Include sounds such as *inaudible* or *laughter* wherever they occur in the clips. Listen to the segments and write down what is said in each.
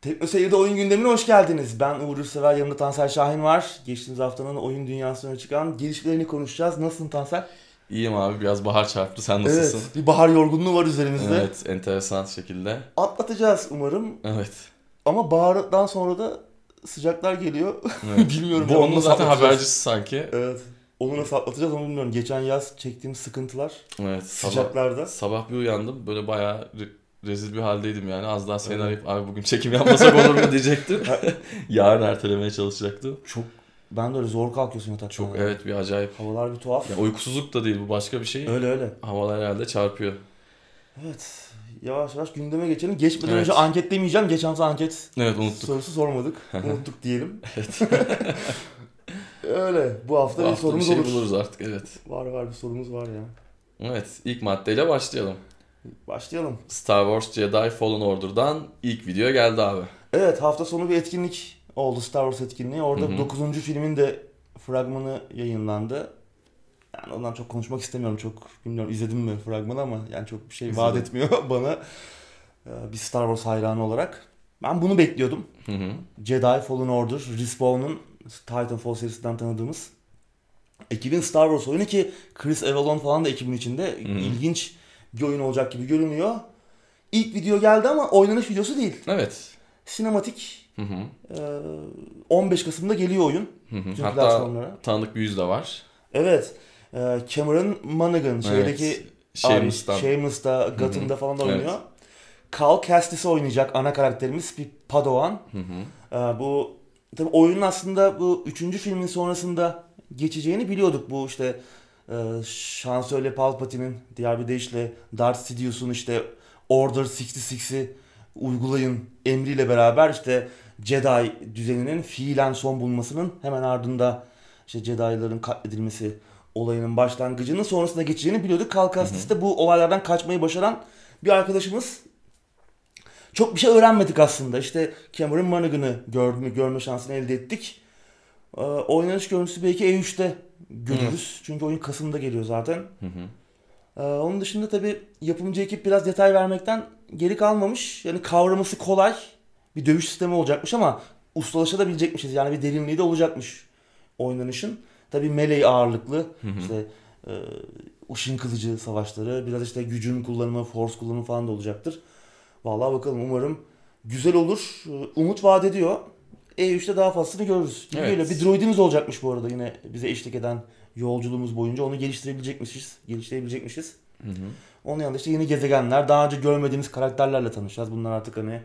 Tekno Seyir'de oyun gündemine hoş geldiniz. Ben Uğur Sever, yanımda Tansel Şahin var. Geçtiğimiz haftanın oyun dünyasına çıkan gelişmelerini konuşacağız. Nasılsın Tansel? İyiyim abi biraz bahar çarptı sen nasılsın? Evet, bir bahar yorgunluğu var üzerimizde. Evet enteresan şekilde. Atlatacağız umarım. Evet. Ama bahardan sonra da sıcaklar geliyor. evet. *laughs* bilmiyorum. Bu onun onu zaten habercisi sanki. Evet. Onu nasıl atlatacağız onu bilmiyorum. Geçen yaz çektiğim sıkıntılar Evet. Sabah, sıcaklarda. sabah bir uyandım böyle bayağı rezil bir haldeydim yani. Az daha seni arayıp abi bugün çekim yapmasak olur mu *laughs* diyecektim. Yarın ertelemeye çalışacaktım. Çok ben de öyle zor kalkıyorsun yataktan. Çok ya. evet bir acayip. Havalar bir tuhaf. Ya uykusuzluk da değil bu başka bir şey. Öyle öyle. Havalar herhalde çarpıyor. Evet. Yavaş yavaş gündeme geçelim. Geçmeden Evet. önce anket demeyeceğim. Geçen hafta anket Evet unuttuk. sorusu sormadık. Unuttuk diyelim. *laughs* Evet. *laughs* Öyle. Bu hafta Bu bir hafta bir sorumuz şey olur. buluruz artık evet. Var var bir sorumuz var ya. Evet ilk maddeyle başlayalım. Başlayalım. Star Wars Jedi Fallen Order'dan ilk video geldi abi. Evet hafta sonu bir etkinlik oldu Star Wars etkinliği. Orada Hı hı. 9. filmin de fragmanı yayınlandı. Yani ondan çok konuşmak istemiyorum. Çok bilmiyorum izledim mi fragmanı ama yani çok bir şey vaat etmiyor *laughs* bana. Ee, Bir Star Wars hayranı olarak. Ben bunu bekliyordum. Hı hı. Jedi Fallen Order, Respawn'un Titanfall serisinden tanıdığımız ekibin Star Wars oyunu ki Chris Avellone falan da ekibin içinde ilginç bir oyun olacak gibi görünüyor. İlk video geldi ama oynanış videosu değil. Evet. Sinematik. Hı hı. Ee, 15 Kasım'da geliyor oyun. Hı hı. Hatta tanıdık bir yüz de var. Evet. Ee, Cameron Monaghan şeydeki Evet. Shameless'tan. Shameless'ta, Gotham'da falan da Evet. oynuyor. Cal Kestis'i oynayacak ana karakterimiz bir Padawan. Hı hı. Ee, bu tabii oyunun aslında bu üçüncü filmin sonrasında geçeceğini biliyorduk. Bu işte e, Şansölye Palpatine'in diğer bir deyişle Darth Sidious'un işte Order 66'i uygulayın emriyle beraber işte Jedi düzeninin fiilen son bulmasının hemen ardında işte Jedi'ların katledilmesi olayının başlangıcının sonrasında geçeceğini biliyorduk. Cal Kestis de bu olaylardan kaçmayı başaran bir arkadaşımız. Çok bir şey öğrenmedik aslında. İşte Cameron Monaghan'ı görme, görme şansını elde ettik. Ee, oynanış görüntüsü belki E3'te görürüz. Çünkü oyun Kasım'da geliyor zaten. Hı hı. Ee, onun dışında tabii yapımcı ekip biraz detay vermekten geri kalmamış. Yani kavraması kolay bir dövüş sistemi olacakmış ama ustalaşabilecekmişiz. Yani bir derinliği de olacakmış oynanışın. Tabii melee ağırlıklı. Hı hı. İşte e, ışın kılıcı savaşları, biraz işte gücün kullanımı, force kullanımı falan da olacaktır. Vallahi bakalım umarım güzel olur. Ee, Umut vaat ediyor. E3'te daha fazlasını görürüz. Gibi Evet. Öyle bir droidimiz olacakmış bu arada yine bize eşlik eden yolculuğumuz boyunca onu geliştirebilecekmişiz. Geliştirebilecekmişiz. Hı hı. Onun yanında işte yeni gezegenler, daha önce görmediğimiz karakterlerle tanışacağız. Bunlar artık hani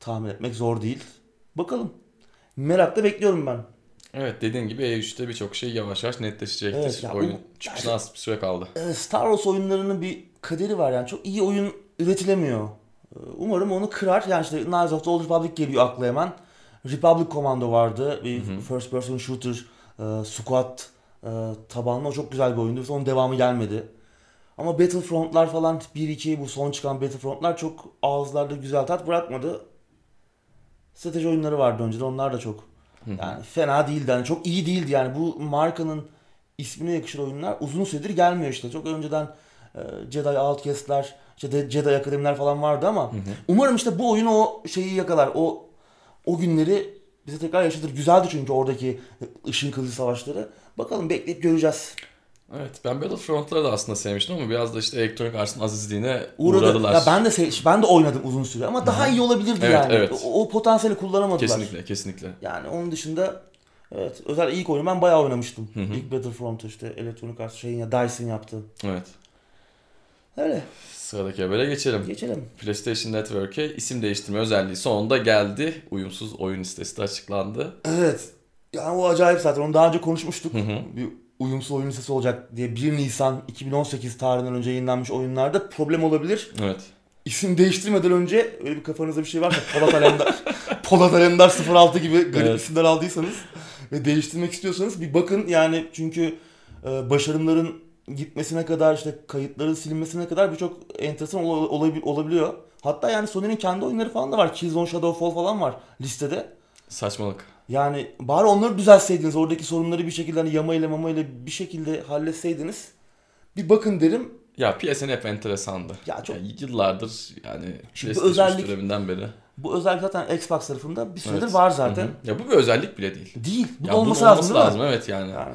tahmin etmek zor değil. Bakalım. Merakla bekliyorum ben. Evet dediğin gibi E3'te birçok şey yavaş yavaş netleşecektir. Evet, ya Oyunun bu- çıkışına az bir süre kaldı. Ee, Star Wars oyunlarının bir kaderi var yani. Çok iyi oyun üretilemiyor. Ee, Umarım onu kırar. Yani işte Knights of the Old Republic geliyor akla hemen. Republic Commando vardı. Bir Hı hı. first person shooter, e, squad e, tabanlı. O çok güzel bir oyundu. Onun devamı gelmedi. Ama Battlefront'lar falan 1-2 bu son çıkan Battlefront'lar çok ağızlarda güzel tat bırakmadı. Strateji oyunları vardı önceden. Onlar da çok yani fena değildi. Yani çok iyi değildi yani. Bu markanın ismine yakışır oyunlar uzun süredir gelmiyor işte. Çok önceden e, Jedi Outcast'ler, işte Jedi Akademiler falan vardı ama Hı hı. umarım işte bu oyun o şeyi yakalar. O o günleri bize tekrar yaşatır. Güzeldi çünkü oradaki ışın kılıcı savaşları. Bakalım bekleyip göreceğiz. Evet ben Battlefront'ları da aslında sevmiştim ama biraz da işte elektronik artsın azizliğine Uğradı. uğradılar. Ya ben de se- ben de oynadım uzun süre ama daha iyi olabilirdi Evet, yani. evet. O, o potansiyeli kullanamadılar. Kesinlikle kesinlikle. Yani onun dışında evet özel ilk oyunu ben bayağı oynamıştım. Hı hı. İlk Battlefront'u işte Electronic Arts şeyin ya Dice'in yaptığı. Evet. Öyle Sıradaki habere geçelim. geçelim. PlayStation Network'e isim değiştirme özelliği sonunda geldi. Uyumsuz oyun listesi de açıklandı. Evet. Yani o acayip zaten onu daha önce konuşmuştuk. Hı hı. Bir uyumsuz oyun listesi olacak diye 1 Nisan 2018 tarihinden önce yayınlanmış oyunlarda problem olabilir. Evet. İsim değiştirmeden önce öyle bir kafanızda bir şey varsa Polat Alemdar, *laughs* Polat Alemdar 06 gibi garip Evet. isimler aldıysanız ve değiştirmek istiyorsanız bir bakın yani çünkü e, başarımların gitmesine kadar işte kayıtların silinmesine kadar birçok enteresan ola- olabi- olabiliyor. Hatta yani Sony'nin kendi oyunları falan da var. Killzone Shadowfall falan var listede. Saçmalık. Yani bari onları düzeltseydiniz. Oradaki sorunları bir şekilde hani yama ile mama ile bir şekilde halletseydiniz. Bir bakın derim. Ya PSN hep enteresandı. Ya çok- Yani yıllardır yani Şimdi PlayStation özellik- döneminden beri. Bu özellik zaten Xbox tarafında bir süredir Evet. var zaten. Hı hı. Ya bu bir özellik bile değil. Değil. Bu Ya bunun olması lazım lazım evet yani. Yani.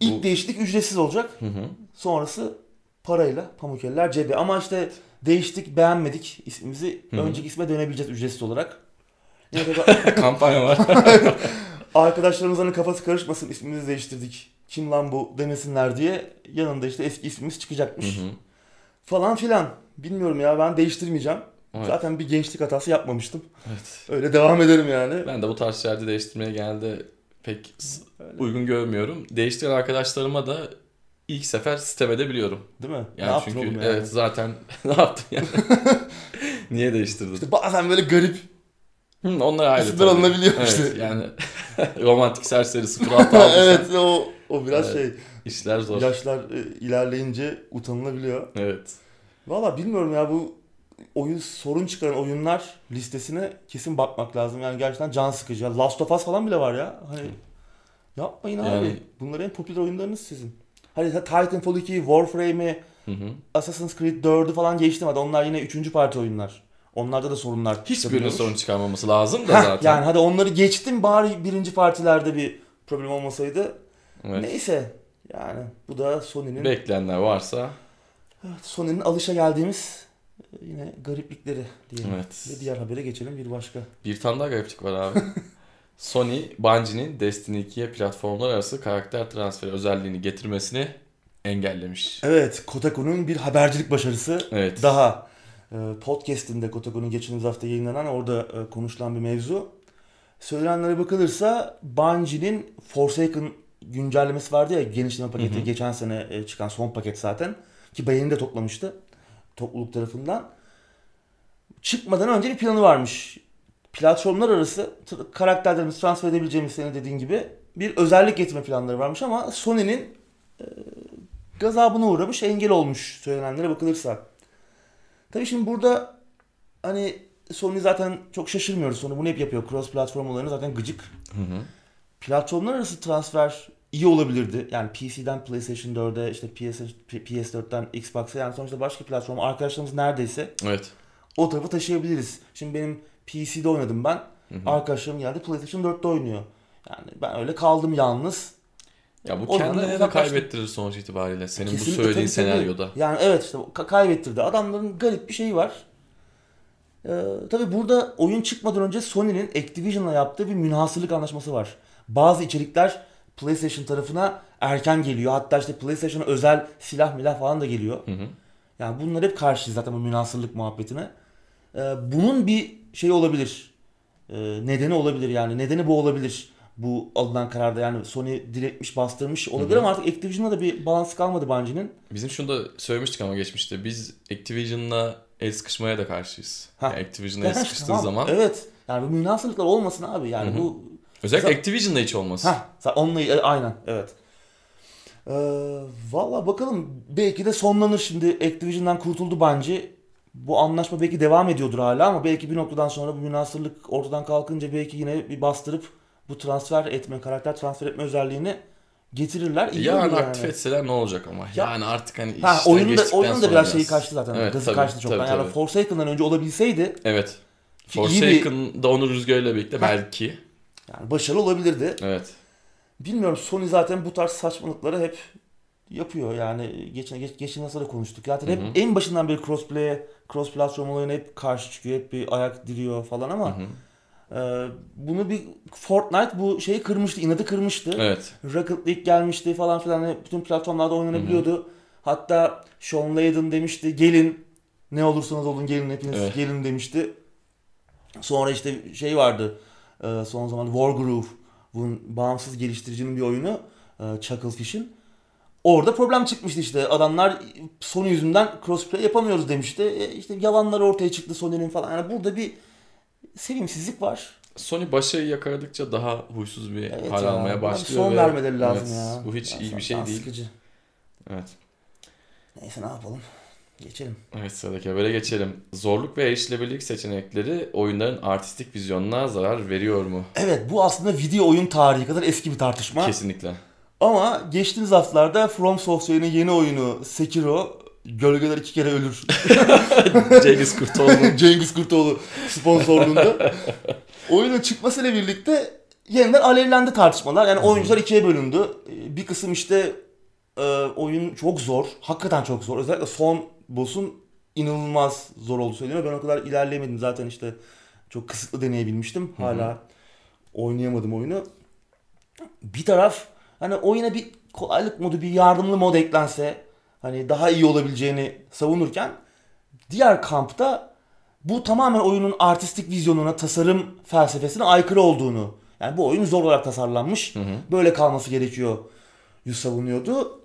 İlk Bu- değişiklik ücretsiz olacak. Hı hı. Sonrası parayla pamuk eller cebe. Ama işte değiştik beğenmedik ismimizi. Hı hı. Önceki isme dönebileceğiz ücretsiz olarak. *laughs* Kampanya var. *laughs* arkadaşlarımızın kafası karışmasın ismimizi değiştirdik. Kim lan bu demesinler diye yanında işte eski ismimiz Hı çıkacakmış. hı. Falan filan. Bilmiyorum ya ben değiştirmeyeceğim. Evet. Zaten bir gençlik hatası yapmamıştım. evet. Öyle devam ederim yani. Ben de bu tarz şeylerde değiştirmeye genelde pek s- uygun görmüyorum. Değiştiren arkadaşlarıma da ilk sefer sitem edebiliyorum. Değil mi? Yani ne yaptın çünkü oğlum yani? evet zaten *laughs* ne yaptın yani? *laughs* Niye değiştirdin? İşte bazen böyle garip Hı, onlar ayrı tabii. alınabiliyor evet, işte. Yani *laughs* romantik serseri 06 aldıysan evet o o biraz Evet. işler zor. şey yaşlar e, ilerleyince utanılabiliyor. Evet. Valla bilmiyorum ya bu oyun sorun çıkaran oyunlar listesine kesin bakmak lazım. Yani gerçekten can sıkıcı. Ya Last of Us falan bile var ya. Hani yapmayın abi. Yani- Bunlar en popüler oyunlarınız sizin. Hani Titanfall 2, Warframe'i. Assassin's Creed 4'ü falan geçtim hadi. Onlar yine 3. parti oyunlar. Onlarda da sorunlar Hiçbirinin sorun çıkarmaması lazım da Heh, zaten. Yani hadi onları geçtim bari birinci partilerde bir problem olmasaydı. Evet. Neyse yani bu da Sony'nin Bekleyenler varsa Evet, Sony'nin alışa geldiğimiz yine gariplikleri diyelim. Evet. Ve diğer habere geçelim bir başka. bir tane daha gariplik var abi. *laughs* Sony, Bungie'nin Destiny 2'ye platformlar arası karakter transferi özelliğini getirmesini engellemiş. Evet Kotaku'nun bir habercilik başarısı Evet. daha. E, Podcast'inde Kotaku'nun geçtiğimiz hafta yayınlanan orada e, konuşulan bir mevzu. Söylenenlere bakılırsa Bungie'nin Forsaken güncellemesi vardı ya genişleme paketi Hı hı. geçen sene e, çıkan son paket zaten ki beğeni de toplamıştı topluluk tarafından. Çıkmadan önce bir planı varmış. Platformlar arası karakterlerimizi transfer edebileceğimiz senin dediğin gibi bir özellik getirme planları varmış ama Sony'nin e, gazabına uğramış, engel olmuş söylenenlere bakılırsa. Tabii şimdi burada hani Sony zaten çok şaşırmıyoruz. Sony bunu hep yapıyor. Cross platform olayını zaten gıcık. Hı hı. Platformlar arası transfer iyi olabilirdi. Yani PC'den PlayStation 4'e, işte PS, PS4'ten Xbox'a yani sonuçta başka platform arkadaşlarımız neredeyse Evet. o tarafı taşıyabiliriz. Şimdi benim PC'de oynadım ben. Hı hı. Arkadaşlarım geldi PlayStation 4'te oynuyor. Yani ben öyle kaldım yalnız. Ya bu kendini de kaybettirir sonuç itibariyle senin bu Kesinlikle, söylediğin tabii, senaryoda. Yani evet işte ka- kaybettirdi. Adamların garip bir şeyi var. Ee, tabii burada oyun çıkmadan önce Sony'nin Activision'la yaptığı bir münhasırlık anlaşması var. Bazı içerikler PlayStation tarafına erken geliyor. Hatta işte PlayStation'a özel silah milah falan da geliyor. Hı hı. Yani bunlar hep karşıyız zaten bu münhasırlık muhabbetine. Ee, bunun bir şey olabilir. Ee, nedeni olabilir yani. Nedeni bu olabilir. Bu alınan kararda yani Sony diretmiş bastırmış olabilir Hı hı. ama artık Activision'da da bir balans kalmadı Bungie'nin. Bizim şunu da söylemiştik ama geçmişte. Biz Activision'la el sıkışmaya da karşıyız. Ha. Yani Activision'la el *laughs* sıkıştığı tamam, zaman. Evet. Yani bu münasırlıklar olmasın abi. Yani Hı hı. bu Özellikle Zaten- Activision'la hiç olmasın. ha onunla e, aynen evet. Ee, Valla bakalım belki de sonlanır şimdi Activision'dan kurtuldu Bungie. Bu anlaşma belki devam ediyordur hala ama belki bir noktadan sonra bu münasırlık ortadan kalkınca belki yine bir bastırıp bu transfer etme, karakter transfer etme özelliğini getirirler. İyi Yarın olur aktif etseler ne olacak ama? Ya- Yani artık hani Ha, oyunun da, oyunun da biraz şeyi kaçtı zaten. Evet, Gazı tabii, kaçtı çoktan. tabii, yani tabii. Forsaken'dan önce olabilseydi Evet. iyi bir Forsaken'da onun rüzgarıyla birlikte Ha. belki. Yani başarılı olabilirdi. Evet. Bilmiyorum Sony zaten bu tarz saçmalıkları hep yapıyor yani geçen geç, geçen nasıl da konuştuk. Zaten hep Hı hı. en başından beri crossplay'e, cross platform olayına hep karşı çıkıyor. Hep bir ayak diriyor falan ama Hı hı. e, bunu bir Fortnite bu şeyi kırmıştı, inadı kırmıştı. Evet. Rocket League gelmişti falan filan bütün platformlarda oynanabiliyordu. Hatta Sean Layden demişti gelin ne olursanız olun gelin hepiniz Evet. gelin demişti. Sonra işte şey vardı e, son zaman Wargroove bunun bağımsız geliştiricinin bir oyunu e, Chucklefish'in. Orada problem çıkmıştı işte. Adamlar Sony yüzünden crossplay yapamıyoruz demişti. E, işte yalanlar ortaya çıktı Sony'nin falan. Yani burada bir sevimsizlik var. Sony başarıyı yakaladıkça daha huysuz bir Evet hal ya, almaya başlıyor. Son ve- vermeleri lazım Evet, ya. Bu hiç Ya, iyi bir şey değil. sıkıcı. Evet. Neyse ne yapalım. Geçelim. Evet sıradaki habere geçelim. Zorluk ve erişilebilirlik seçenekleri oyunların artistik vizyonuna zarar veriyor mu? Evet bu aslında video oyun tarihi kadar eski bir tartışma. Kesinlikle. Ama geçtiğimiz haftalarda From Software'in yeni oyunu Sekiro Gölgeler iki kere ölür. *laughs* Cengiz Kurtoğlu. *laughs* Cengiz Kurtoğlu sponsorluğunda. Oyunun çıkmasıyla birlikte yeniden alevlendi tartışmalar. Yani oyuncular ikiye bölündü. Ee, Bir kısım işte e, oyun çok zor. Hakikaten çok zor. Özellikle son boss'un inanılmaz zor olduğu söyleniyor. Ben o kadar ilerleyemedim. Zaten işte çok kısıtlı deneyebilmiştim. Hala oynayamadım oyunu. Bir taraf hani oyuna bir kolaylık modu, bir yardımlı mod eklense hani daha iyi olabileceğini savunurken diğer kampta bu tamamen oyunun artistik vizyonuna, tasarım felsefesine aykırı olduğunu. Yani bu oyun zor olarak tasarlanmış. Böyle kalması gerekiyor. Yüz savunuyordu.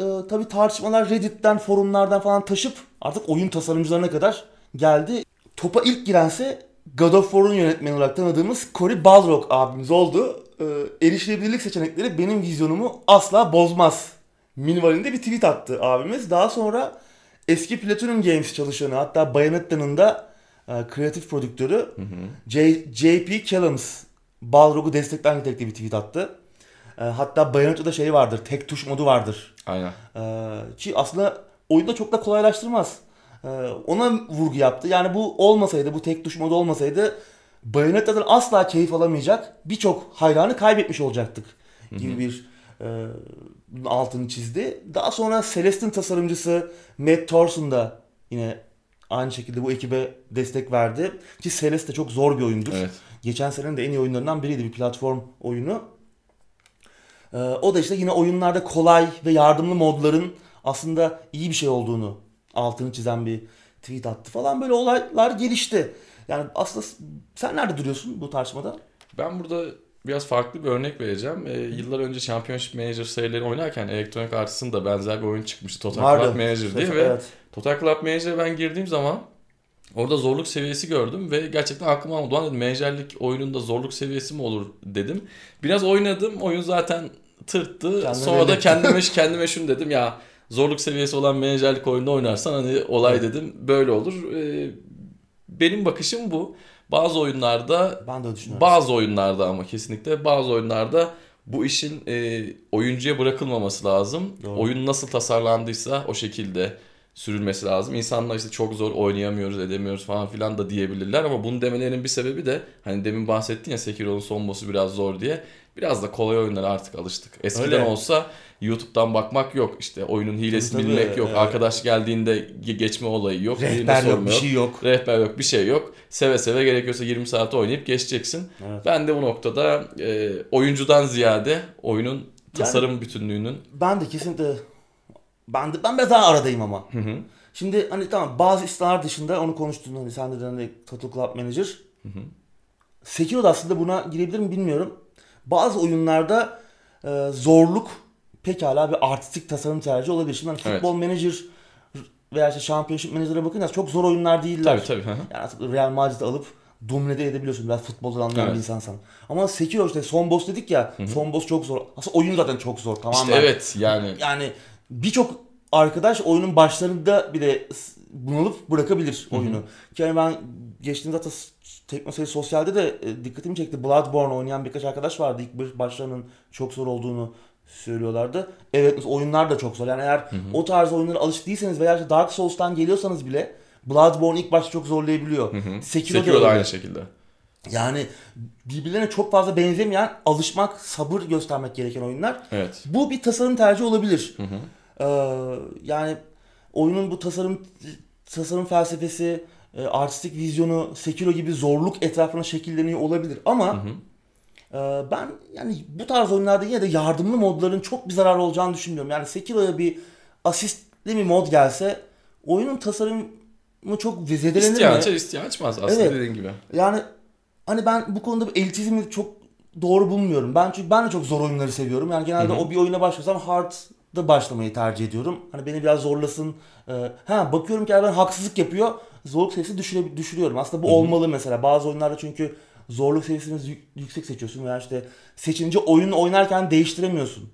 Ee, tabii tartışmalar Reddit'ten, forumlardan falan taşıp artık oyun tasarımcılarına kadar geldi. Topa ilk girense God of War'un yönetmeni olarak tanıdığımız Cory Balrog abimiz oldu. Ee, erişilebilirlik seçenekleri benim vizyonumu asla bozmaz. Minvalinde bir tweet attı abimiz. Daha sonra eski Platinum Games çalışanı hatta Bayonetta'nın da e, kreatif prodüktörü J- JP Callums Balrog'u destekler nitelikte bir tweet attı. E, hatta Bayonetta'da şey vardır, tek tuş modu vardır. Aynen. Ee, ki aslında oyunda çok da kolaylaştırmaz. Ee, ona vurgu yaptı. Yani bu olmasaydı, bu tek tuş modu olmasaydı Bayonetta'dan asla keyif alamayacak birçok hayranı kaybetmiş olacaktık gibi bir e, altını çizdi. Daha sonra Celeste'in tasarımcısı Matt Thorson da yine aynı şekilde bu ekibe destek verdi. Ki Celeste de çok zor bir oyundur. Evet. Geçen senenin de en iyi oyunlarından biriydi bir platform oyunu. Ee, o da işte yine oyunlarda kolay ve yardımlı modların aslında iyi bir şey olduğunu altını çizen bir tweet attı falan böyle olaylar gelişti. Yani aslında sen nerede duruyorsun bu tartışmada? Ben burada biraz farklı bir örnek vereceğim. Ee, yıllar önce Championship Manager serileri oynarken Electronic Arts'ın da benzer bir oyun çıkmıştı. Total Vardı. Club Manager diye ve Evet. Total Club Manager'a ben girdiğim zaman orada zorluk seviyesi gördüm ve gerçekten aklıma almadı. Ulan dedim menajerlik oyununda zorluk seviyesi mi olur dedim. Biraz oynadım. Oyun zaten tırttı. Kendine Sonra da belirtti. kendime, *laughs* kendime şunu dedim ya zorluk seviyesi olan menajerlik oyunda oynarsan hani olay dedim böyle olur. Ee, benim bakışım bu. Bazı oyunlarda Ben de öyle bazı oyunlarda ama kesinlikle bazı oyunlarda bu işin e, oyuncuya bırakılmaması lazım. Doğru. Oyun nasıl tasarlandıysa o şekilde sürülmesi lazım. İnsanlar işte çok zor oynayamıyoruz, edemiyoruz falan filan da diyebilirler ama bunu demelerinin bir sebebi de hani demin bahsettin ya Sekiro'nun son boss'u biraz zor diye. Biraz da kolay oyunlara artık alıştık. Eskiden Öyle. olsa YouTube'dan bakmak yok. işte oyunun hilesini Tabii, bilmek yok. evet. Arkadaş geldiğinde ge- geçme olayı yok. Rehber yok, sorma bir şey yok. Rehber yok, bir şey yok. Seve seve gerekiyorsa 20 saat oynayıp geçeceksin. Evet. Ben de bu noktada e, oyuncudan ziyade oyunun tasarım bütünlüğünün Ben de kesinlikle ben de ben biraz daha aradayım ama. hı hı, Şimdi hani tamam bazı istisnalar dışında onu konuştun hani sen de hani Total Club Manager. Sekiro da aslında buna girebilir mi bilmiyorum. Bazı oyunlarda e, zorluk pekala bir artistik tasarım tercihi olabilir. Şimdi hani Evet. Football Manager veya işte Championship Manager'a bakınca çok zor oyunlar değiller. tabii tabii. hı hı. Yani Real Madrid'i alıp domine edebiliyorsun biraz futboldan anlayan Evet. bir insansan. Ama Sekiro işte son boss dedik ya son boss çok zor. Aslında oyun zaten çok zor tamamen. İşte evet yani Yani birçok arkadaş oyunun başlarında bile bunalıp bırakabilir oyunu. Ki yani ben geçtiğimiz hafta s- Teknoseyir Sosyal'de de e, dikkatimi çekti. Bloodborne oynayan birkaç arkadaş vardı. İlk baş- başlarının çok zor olduğunu söylüyorlardı. Evet oyunlar da çok zor. Yani eğer o tarz oyunlara alışık değilseniz veya işte Dark Souls'tan geliyorsanız bile Bloodborne ilk başta çok zorlayabiliyor. Sekiro, Sekiro da aynı şekilde. Yani birbirlerine çok fazla benzemeyen, alışmak, sabır göstermek gereken oyunlar. Evet. Bu bir tasarım tercihi olabilir. Ee, yani oyunun bu tasarım tasarım felsefesi, e, artistik vizyonu, Sekiro gibi zorluk etrafına şekilleniyor olabilir ama e, ben yani bu tarz oyunlarda yine de yardımlı modların çok bir zararı olacağını düşünmüyorum. Yani Sekiro'ya bir asistli bir mod gelse oyunun tasarımı çok zedelenir mi? isteyen açmaz aslında Evet. dediğin gibi. Yani hani ben bu konuda elitizmi çok doğru bulmuyorum. Ben çünkü ben de çok zor oyunları seviyorum. Yani genelde o bir oyuna başlasam hard'da başlamayı tercih ediyorum. Hani beni biraz zorlasın. Ee, ha bakıyorum ki ben haksızlık yapıyor. Zorluk seviyesini düşüre, düşürüyorum. Aslında bu olmalı mesela. Bazı oyunlarda çünkü zorluk seviyesini yük- yüksek seçiyorsun veya işte seçince oyunu oynarken değiştiremiyorsun.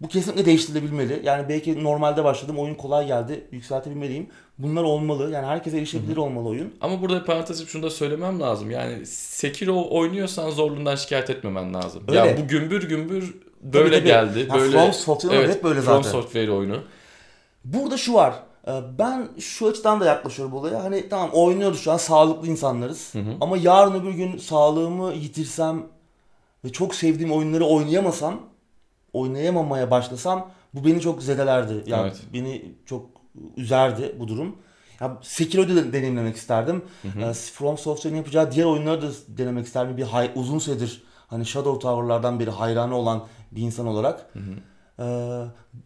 Bu kesinlikle değiştirilebilmeli. Yani belki normalde başladım oyun kolay geldi yükseltebilmeliyim. Bunlar olmalı. Yani herkese erişebilir olmalı oyun. Ama burada parantez açıp şunu da söylemem lazım. Yani Sekiro oynuyorsan zorluğundan şikayet etmemen lazım. Öyle. Ya bu gümbür gümbür böyle tabii. geldi. Ya böyle From Software hep böyle From zaten. Software oyunu. Burada şu var. Ee, Ben şu açıdan da yaklaşıyorum bu olaya. Hani tamam oynuyoruz şu an sağlıklı insanlarız. Ama yarın öbür gün sağlığımı yitirsem ve çok sevdiğim oyunları oynayamasam, oynayamamaya başlasam bu beni çok zedelerdi. Yani Evet. beni çok üzerdi bu durum. Ya Sekiro'da da deneyimlemek isterdim. Ee, From Software'ın yapacağı diğer oyunları da denemek isterdim. Bir hay- uzun süredir hani Shadow Tower'lardan beri hayranı olan bir insan olarak. Ee,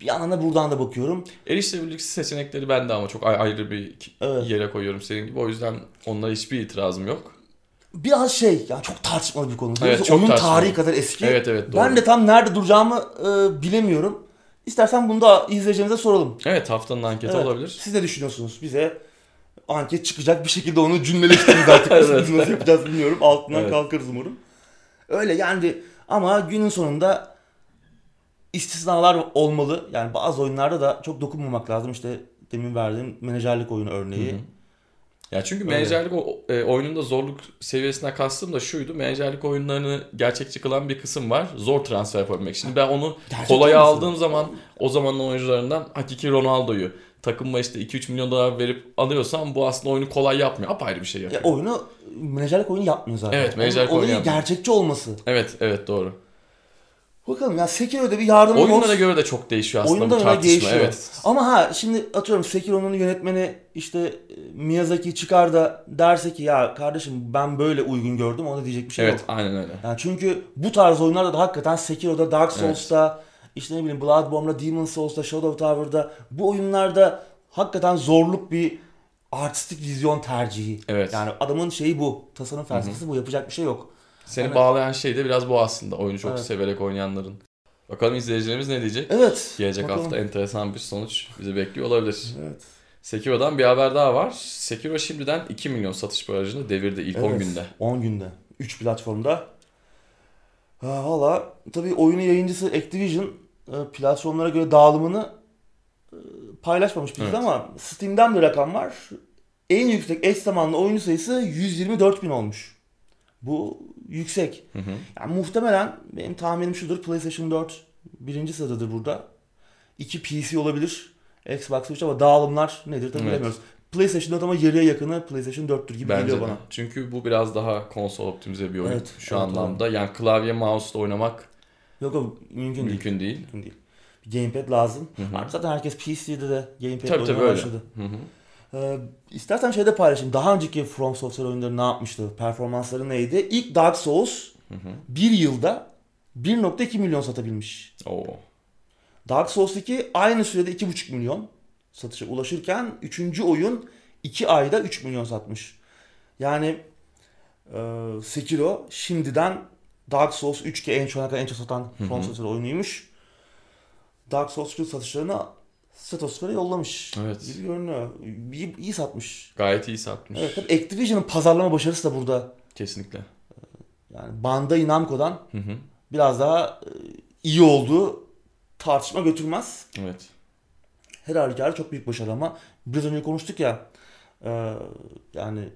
bir yandan da buradan da bakıyorum. Erişilebilirlik seçenekleri ben de ama çok ay- ayrı bir Evet. yere koyuyorum senin gibi. O yüzden onlara hiçbir itirazım yok. Biraz şey yani çok tartışmalı bir konu. Evet, çok Oyun tartışmalı. tarihi kadar eski. Evet, evet, Ben doğru. de tam nerede duracağımı e, bilemiyorum. İstersen bunu da izleyicilerimize soralım. Evet haftanın anketi Evet. olabilir. Siz ne düşünüyorsunuz? Bize anket çıkacak bir şekilde onu cümleleştiririz artık. *laughs* Evet. Nasıl yapacağız bilmiyorum. Altından Evet. kalkarız umarım. Öyle yani ama günün sonunda istisnalar olmalı. Yani bazı oyunlarda da çok dokunmamak lazım. İşte demin verdiğim menajerlik oyunu örneği. Hı hı. Ya çünkü Öyle. menajerlik e, oyununda zorluk seviyesine kastım da şuydu. Menajerlik oyunlarını gerçekçi kılan bir kısım var. Zor transfer yapabilmek. Şimdi ben onu Gerçekten kolaya mi? aldığım zaman o zamanın oyuncularından hakiki Ronaldo'yu takımıma işte 2-3 milyon dolar verip alıyorsam bu aslında oyunu kolay yapmıyor. Apayrı bir şey Ya yapıyor. oyunu menajerlik oyunu yapmıyor zaten. Evet, menajerlik oyunu olayı yapmıyor. gerçekçi olması. Evet evet doğru. Bakalım ya Sekiro'da bir yardım Oyunlara göre de çok değişiyor aslında Oyundan bu tartışma. değişiyor. Evet. Ama ha şimdi atıyorum Sekiro'nun yönetmeni işte e, Miyazaki çıkar da derse ki ya kardeşim ben böyle uygun gördüm ona diyecek bir şey Evet yok. aynen öyle. Yani çünkü bu tarz oyunlarda da hakikaten Sekiro'da, Dark Souls'ta, işte ne bileyim Bloodborne'da, Demon Souls'ta, Shadow Tower'da bu oyunlarda hakikaten zorluk bir artistik vizyon tercihi. Evet. Yani adamın şeyi bu. Tasarım felsefesi bu. Yapacak bir şey yok. Seni Evet. bağlayan şey de biraz bu aslında. Oyunu çok Evet. severek oynayanların. Bakalım izleyicilerimiz ne diyecek? Evet. Gelecek bakalım. hafta enteresan bir sonuç bizi bekliyor olabilir. Evet. Sekiro'dan bir haber daha var. Sekiro şimdiden 2 milyon satış barajını devirdi ilk 10 Evet, günde. 10 günde. 3 platformda. Ha, Valla tabii oyunun yayıncısı Activision e, platformlara göre dağılımını e, paylaşmamış bizde Evet. ama Steam'den bir rakam var. En yüksek eş zamanlı oyuncu sayısı 124 bin olmuş. Bu yüksek. Hı hı. Yani muhtemelen benim tahminim şudur. PlayStation 4 birinci sıradadır burada. 2 PC olabilir. Xbox 3 ama dağılımlar nedir tabii Evet. bilemiyoruz. PlayStation 4 ama yarıya yakını PlayStation 4'tür gibi Bence geliyor de. bana. Çünkü bu biraz daha konsol optimize bir oyun Evet, şu evet, anlamda. Yani klavye mouse'la oynamak Yok yok mümkün değil. mümkün değil. Mümkün değil. Gamepad lazım. Hı hı. Zaten herkes PC'de de gamepad oynamaya öyle. başladı. Hı hı. Ee, istersen şeyde paylaşayım. Daha önceki From Software oyunları ne yapmıştı? Performansları neydi? İlk Dark Souls Hı hı. bir yılda 1.2 milyon satabilmiş. Oo. Dark Souls 2 aynı sürede 2.5 milyon satışa ulaşırken 3. oyun 2 ayda 3 milyon satmış. Yani e, Sekiro şimdiden Dark Souls 3 ki en çok en çok satan From. Software oyunuymuş. Dark Souls 3 satışlarını stratosfere yollamış. Evet. Gibi görünüyor. İyi, iyi satmış. Gayet iyi satmış. Evet, tabii Activision'ın pazarlama başarısı da burada. Kesinlikle. Yani Bandai Namco'dan Hı hı. biraz daha e, iyi olduğu tartışma götürmez. Evet. Her halükarda çok büyük başarı ama biraz önce konuştuk ya e, yani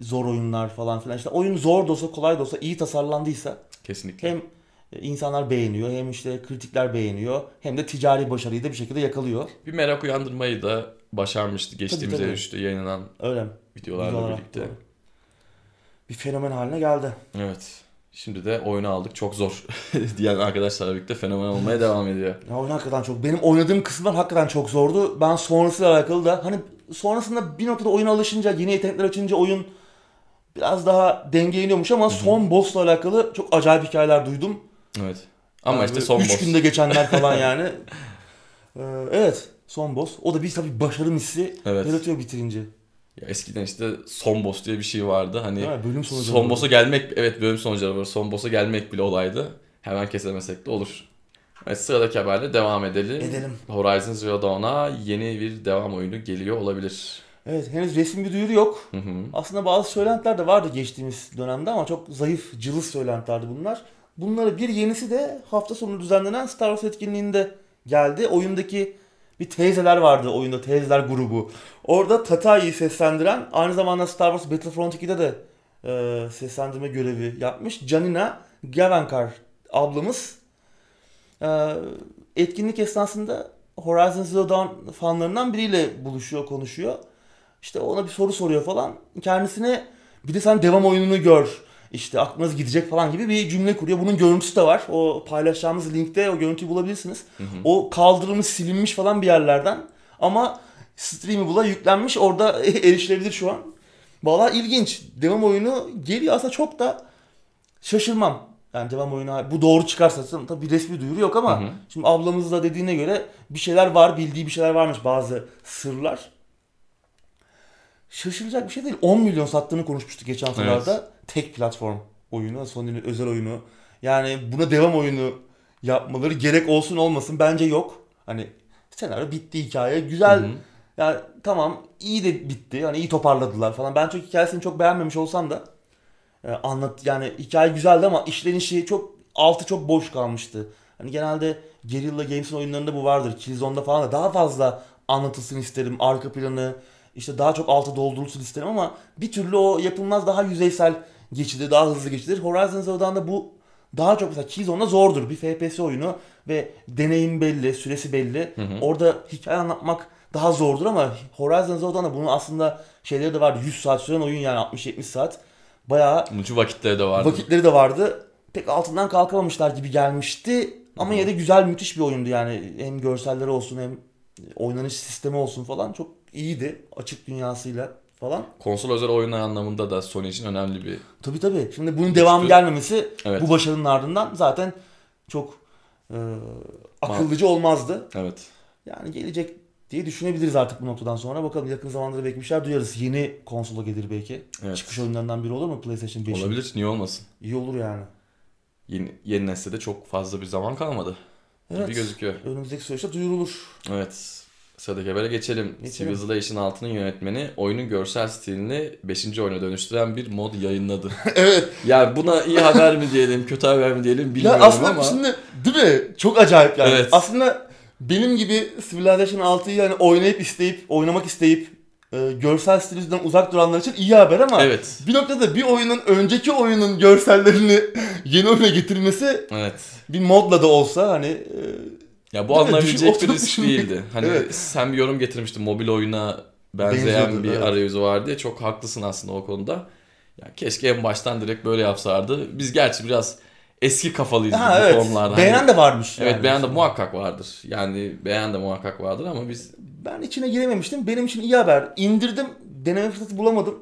zor oyunlar falan filan işte oyun zor da olsa kolay da olsa iyi tasarlandıysa Kesinlikle. hem insanlar beğeniyor hem işte kritikler beğeniyor hem de ticari başarıyı da bir şekilde yakalıyor. Bir merak uyandırmayı da başarmıştı geçtiğimiz tabii. E3'te yayınlanan Öyle. videolarla Videolar birlikte. doğru. Bir fenomen haline geldi. Evet. Şimdi de oyunu aldık çok zor *laughs* diyen arkadaşlarla birlikte fenomen olmaya devam ediyor. Ya oyun hakikaten çok. Benim oynadığım kısımlar hakikaten çok zordu. Ben sonrasıyla alakalı da hani sonrasında bir noktada oyuna alışınca yeni yetenekler açınca oyun biraz daha dengeye iniyormuş ama son boss'la alakalı çok acayip hikayeler duydum. Evet. Ama Yani işte son üç boss. günde geçenler falan *laughs* yani. Ee, evet son boss. O da bir tabii başarı hissi Evet. yaratıyor bitirince. Ya eskiden işte son boss diye bir şey vardı. Hani mi? Bölüm sonu. son boss'a gelmek evet bölüm sonuçları var. Son boss'a gelmek bile olaydı. Hemen kesemesek de olur. Evet, sıradaki haberle devam edelim. Edelim. Horizon Zero Dawn'a yeni bir devam oyunu geliyor olabilir. Evet henüz resmi bir duyuru yok. Hı hı. Aslında bazı söylentiler de vardı geçtiğimiz dönemde ama çok zayıf, cılız söylentilerdi bunlar. Bunları bir yenisi de hafta sonu düzenlenen Star Wars etkinliğinde geldi. Oyundaki bir teyzeler vardı oyunda teyzeler grubu. Orada Tatai'yi seslendiren aynı zamanda Star Wars Battlefront 2'de de e, seslendirme görevi yapmış. Janina Gavankar ablamız e, etkinlik esnasında Horizon Zero Dawn fanlarından biriyle buluşuyor, konuşuyor. İşte ona bir soru soruyor falan. Kendisine bir de sen devam oyununu gör. İşte aklınız gidecek falan gibi bir cümle kuruyor. Bunun görüntüsü de var. O paylaşacağımız linkte o görüntüyü bulabilirsiniz. O kaldırılmış, silinmiş falan bir yerlerden. Ama Streamable'a yüklenmiş. Orada *laughs* erişilebilir şu an. Valla ilginç. Devam oyunu geliyor. Aslında çok da şaşırmam. Yani devam oyunu bu doğru çıkarsa tabii bir resmi duyuru yok ama Hı hı. şimdi ablamız da dediğine göre bir şeyler var. Bildiği bir şeyler varmış bazı sırlar. Şaşıracak bir şey değil. 10 milyon sattığını konuşmuştuk geçen haftalarda. Tek platform oyunu, Sony'nin özel oyunu. Yani buna devam oyunu yapmaları gerek olsun olmasın bence yok. Hani senaryo bitti hikaye. Güzel Hı hı. yani tamam iyi de bitti. Yani iyi toparladılar falan. Ben çok hikayesini çok beğenmemiş olsam da e, anlat yani hikaye güzeldi ama işlenişi çok altı çok boş kalmıştı. Hani genelde Guerrilla Games'in oyunlarında bu vardır. Killzone'da falan da daha fazla anlatılsın isterim. Arka planı işte daha çok altı doldurulsun isterim ama bir türlü o yapılmaz daha yüzeysel geçilir, daha hızlı geçilir. Horizon Zero Dawn'da bu daha çok mesela Killzone'da zordur. Bir FPS oyunu ve deneyim belli, süresi belli. Hı hı. Orada hikaye anlatmak daha zordur ama Horizon Zero Dawn'da bunun aslında şeyleri de vardı. 100 saat süren oyun yani 60-70 saat. Bayağı Bunun vakitleri de vardı. vakitleri de vardı. Pek altından kalkamamışlar gibi gelmişti. Ama yine de güzel müthiş bir oyundu yani. Hem görselleri olsun hem oynanış sistemi olsun falan çok iyiydi. Açık dünyasıyla falan. Konsol özel oyunlar anlamında da Sony için önemli bir Tabii tabii. Şimdi bunun devamı gelmemesi Evet. bu başarının ardından zaten çok e, akıllıcı olmazdı. evet. Yani gelecek diye düşünebiliriz artık bu noktadan sonra. Bakalım yakın zamanda belki bir şeyler duyarız. Yeni konsola gelir belki. Evet. Çıkış oyunlarından biri olur mu PlayStation 5'in? Olabilir. Niye olmasın? İyi olur yani. Yeni, yeni nesle de çok fazla bir zaman kalmadı. Evet. Gibi gözüküyor. Önümüzdeki süreçte duyurulur. Evet. Sıradaki habere geçelim. Geçelim. Civilization 6'nın yönetmeni oyunun görsel stilini 5. oyuna dönüştüren bir mod yayınladı. *laughs* evet. yani buna iyi haber mi diyelim, kötü haber mi diyelim Ya bilmiyorum aslında ama. şimdi değil mi? Çok acayip yani. Evet. Aslında benim gibi Civilization 6'yı yani oynayıp isteyip, oynamak isteyip e, görsel stilizden uzak duranlar için iyi haber ama Evet. bir noktada bir oyunun önceki oyunun görsellerini *laughs* yeni oyuna getirmesi Evet. bir modla da olsa hani e, Ya bu Değil alınabilecek bir risk değildi. Hani Evet. sen bir yorum getirmiştin mobil oyuna benzeyen Benziyordu, bir evet. arayüzü var diye. Çok haklısın aslında o konuda. Ya keşke en baştan direkt böyle yapsardı. Biz gerçi biraz eski kafalıyız ha bu evet. konularda. Hani- Beğenen de varmış. Evet yani. beğen de muhakkak vardır. Yani beğen de muhakkak vardır ama biz Ben içine girememiştim. Benim için iyi haber. İndirdim. Deneme fırsatı bulamadım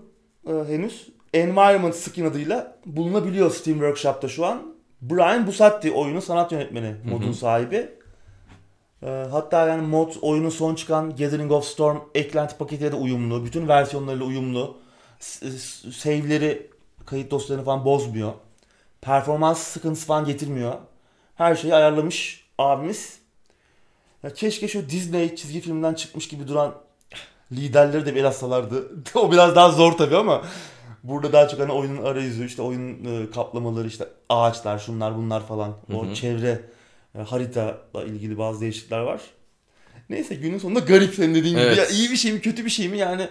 e, henüz. Environment skin adıyla bulunabiliyor Steam Workshop'ta şu an. Brian Busatti oyunun sanat yönetmeni, modun sahibi. E, hatta yani mod oyunun son çıkan Gathering of Storm eklenti paketiyle de uyumlu. Bütün versiyonlarıyla uyumlu. S- Save'leri, kayıt dosyalarını falan bozmuyor. Performans sıkıntısı falan getirmiyor. Her şeyi ayarlamış abimiz. Ya keşke şu Disney çizgi filminden çıkmış gibi duran liderleri de bir el atsalardı. *laughs* o biraz daha zor tabii ama burada daha çok hani oyunun arayüzü, işte oyun e, kaplamaları, işte ağaçlar, şunlar bunlar falan. O Hı hı. çevre e, haritayla ilgili bazı değişiklikler var. Neyse günün sonunda garip senin dediğin gibi. Evet. Ya iyi bir şey mi kötü bir şey mi yani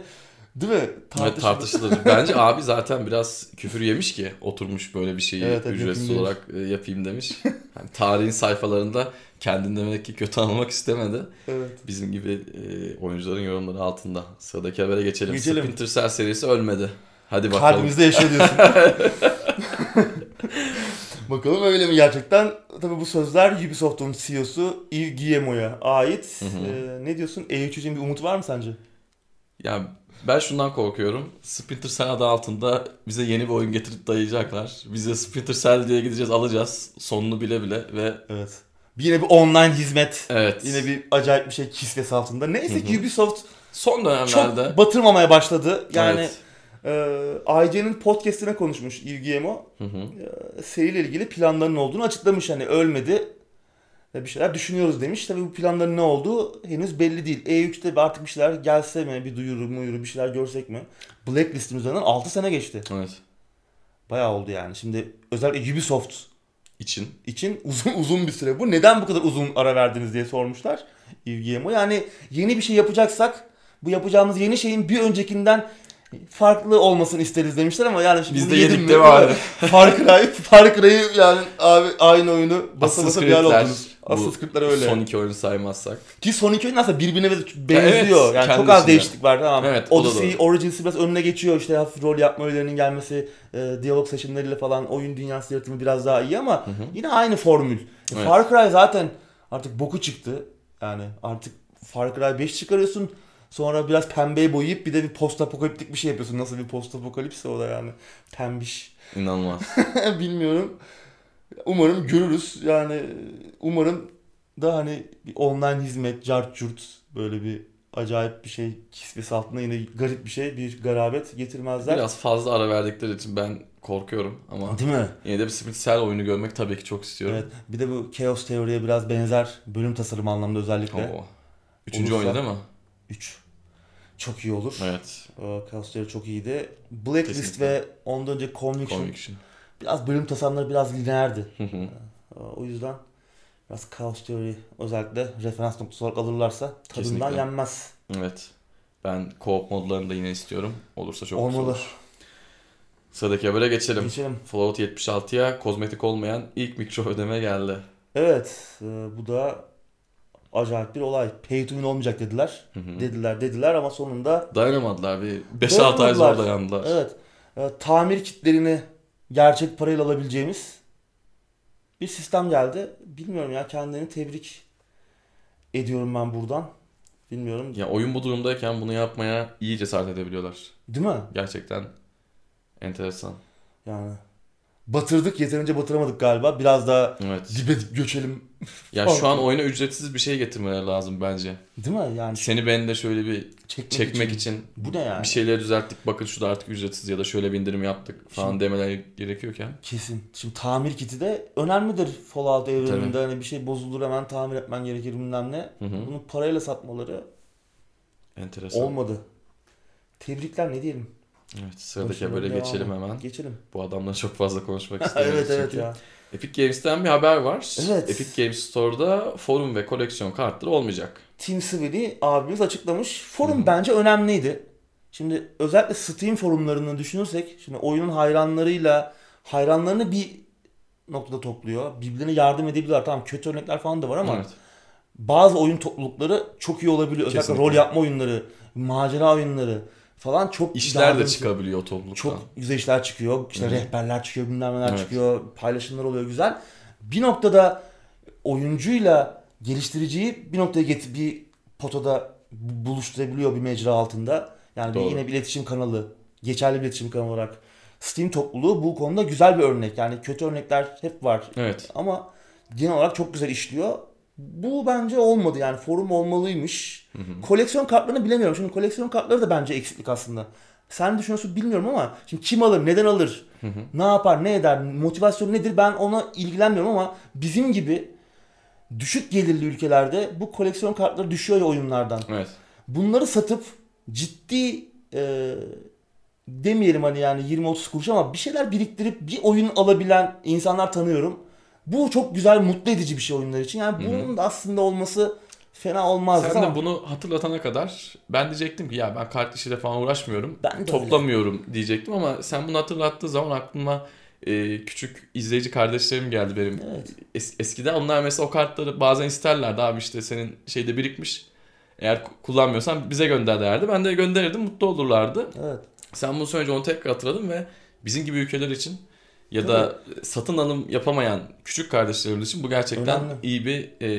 değil mi? evet, Tartışılır. tartışılır. *laughs* Bence abi zaten biraz küfür yemiş ki oturmuş böyle bir şeyi Evet, evet, ücretsiz yapayım olarak e, yapayım demiş. Yani tarihin sayfalarında kendini demek ki kötü anlamak istemedi. Evet. Bizim gibi e, oyuncuların yorumları altında. Sıradaki habere geçelim. Geçelim. Splinter Cell serisi ölmedi. Hadi bakalım. Kalbimizde yaşıyor diyorsun. *laughs* Bakalım öyle mi gerçekten? Tabii bu sözler Ubisoft'un CEO'su Yves Guillemot'a ait. Hı hı. Ee, ne diyorsun? E3 için bir umut var mı sence? Yani ben şundan korkuyorum. Splinter Cell adı altında bize yeni bir oyun getirip dayayacaklar. Bize Splinter Cell diye gideceğiz alacağız. Sonunu bile bile ve Evet. Yine bir online hizmet. evet. Yine bir acayip bir şey kisvesi altında. Neyse ki. Ubisoft son dönemlerde çok batırmamaya başladı. Yani Evet. E, IGN'in podcastine konuşmuş hı. E, seriyle ilgili planlarının olduğunu açıklamış. Hani ölmedi bir şeyler düşünüyoruz demiş. Tabii bu planların ne olduğu henüz belli değil. E3'te bir artık bir şeyler gelse mi, bir duyuru muyuru bir şeyler görsek mi? Blacklist'in üzerinden 6 sene geçti. Evet. Bayağı oldu yani. Şimdi özellikle Ubisoft İçin. için *laughs* uzun uzun bir süre bu. Neden bu kadar uzun ara verdiniz diye sormuşlar Guillemot. Yani yeni bir şey yapacaksak bu yapacağımız yeni şeyin bir öncekinden farklı olmasını isteriz demişler ama yani şimdi Biz de yedik mi abi? *laughs* Far Cry, Far Cry'ı yani abi aynı oyunu basa basa bir hal oldunuz. Assassin's Creed'ler öyle. Son iki oyunu saymazsak. Ki son iki oyun aslında birbirine benziyor. evet, yani çok az değişiklik var tamam. Evet, Odyssey. Origins'i biraz önüne geçiyor. İşte hafif rol yapma öğelerinin gelmesi, e, diyalog seçimleriyle falan oyun dünyası yaratımı biraz daha iyi ama yine aynı formül. Evet. Far Cry zaten artık boku çıktı. Yani artık Far Cry 5 çıkarıyorsun. Sonra biraz pembeye boyayıp bir de bir post apokaliptik bir şey yapıyorsun. Nasıl bir post apokalipse o da yani. Pembiş. İnanılmaz. *laughs* Bilmiyorum. Umarım görürüz. Yani umarım da hani bir online hizmet, cart curt böyle bir acayip bir şey kisvesi altında yine garip bir şey, bir garabet getirmezler. Biraz fazla ara verdikleri için ben korkuyorum ama Değil mi? yine de bir Split Cell oyunu görmek tabii ki çok istiyorum. Evet. Bir de bu Chaos Theory'ye biraz benzer bölüm tasarımı anlamda özellikle. Oo. Üçüncü Olursa- oyunu değil mi? 3. Çok iyi olur. Evet. Ee, Theory çok iyiydi. Blacklist Kesinlikle. ve ondan önce Conviction. Conviction. Biraz bölüm tasarımları biraz lineerdi. Ee, O yüzden biraz Chaos Theory özellikle referans noktası olarak alırlarsa tadından Kesinlikle. yenmez. evet. Ben co-op modlarını da yine istiyorum. Olursa çok güzel Olmalı. olur. Sıradaki habere geçelim. Geçelim. Fallout 76'ya kozmetik olmayan ilk mikro ödeme geldi. Evet, e, bu da acayip bir olay. Pay to win olmayacak dediler. Hı hı. Dediler dediler ama sonunda Dayanamadılar bir 5-6 ay zor dayandılar. evet e, tamir kitlerini gerçek parayla alabileceğimiz bir sistem geldi. Bilmiyorum ya kendilerini tebrik ediyorum ben buradan. Bilmiyorum. Ya oyun bu durumdayken bunu yapmaya iyi cesaret edebiliyorlar. Değil mi? Gerçekten enteresan. Yani batırdık yeterince batıramadık galiba. Biraz daha Evet. dibe göçelim. Ya şu an oyuna ücretsiz bir şey getirmeleri lazım bence. Değil mi? Yani Seni ben de şöyle bir çekmek, çekmek için. için Bu ne yani? bir şeyleri düzelttik. Bakın şurada artık ücretsiz ya da şöyle bir indirim yaptık falan Şimdi- demeleri gerekiyorken. Kesin. Şimdi tamir kiti de önemlidir Fallout evreninde. Hani bir şey bozulur hemen tamir etmen gerekir bilmem ne. Hı hı. Bunu parayla satmaları Enteresan. olmadı. Tebrikler ne diyelim. Evet sıradaki habere devamı. geçelim hemen. Geçelim. Bu adamla çok fazla konuşmak *laughs* istemiyoruz evet evet çünkü. ya. Epic Games'ten bir haber var. Evet. Epic Games Store'da forum ve koleksiyon kartları olmayacak. Tim Sweeney abimiz açıklamış. Forum bence önemliydi. Şimdi özellikle Steam forumlarını düşünürsek şimdi oyunun hayranlarıyla hayranlarını bir noktada topluyor. Birbirine yardım edebiliyorlar. Tamam kötü örnekler falan da var ama Evet. bazı oyun toplulukları çok iyi olabiliyor. Özellikle Kesinlikle. rol yapma oyunları, macera oyunları falan çok İşler de çıkabiliyor topluluktan. Çok güzel işler çıkıyor. İşte Hı hı. rehberler çıkıyor, bilmem neler Evet. çıkıyor. Paylaşımlar oluyor güzel. Bir noktada oyuncuyla geliştiriciyi bir noktaya getir bir potada bu- buluşturabiliyor bir mecra altında. Yani bir Doğru. yine bir iletişim kanalı, geçerli bir iletişim kanalı olarak Steam topluluğu bu konuda güzel bir örnek. Yani kötü örnekler hep var Evet. ama genel olarak çok güzel işliyor. Bu bence olmadı yani forum olmalıymış. Koleksiyon kartlarını bilemiyorum. Şimdi koleksiyon kartları da bence eksiklik aslında. Sen düşünüyorsun bilmiyorum ama şimdi kim alır, neden alır, ne yapar, ne eder, motivasyon nedir ben ona ilgilenmiyorum ama bizim gibi düşük gelirli ülkelerde bu koleksiyon kartları düşüyor ya oyunlardan. Evet. Bunları satıp ciddi e, demeyelim hani yani 20-30 kuruş ama bir şeyler biriktirip bir oyun alabilen insanlar tanıyorum. Bu çok güzel, mutlu edici bir şey oyunlar için. Yani bunun da aslında olması fena olmaz. Sen ama de bunu hatırlatana kadar ben diyecektim ki ya ben kart işiyle falan uğraşmıyorum. Ben de öyle. toplamıyorum diyecektim ama sen bunu hatırlattığı zaman aklıma e, küçük izleyici kardeşlerim geldi benim. Evet. Es- eskiden onlar mesela o kartları bazen isterlerdi abi işte senin şeyde birikmiş. Eğer ku- kullanmıyorsan bize gönder derdi. Ben de gönderirdim mutlu olurlardı. Evet. Sen bunu söyleyince onu tekrar hatırladım ve bizim gibi ülkeler için ya da satın alım yapamayan küçük kardeşlerimiz için bu gerçekten Önemli. iyi bir e,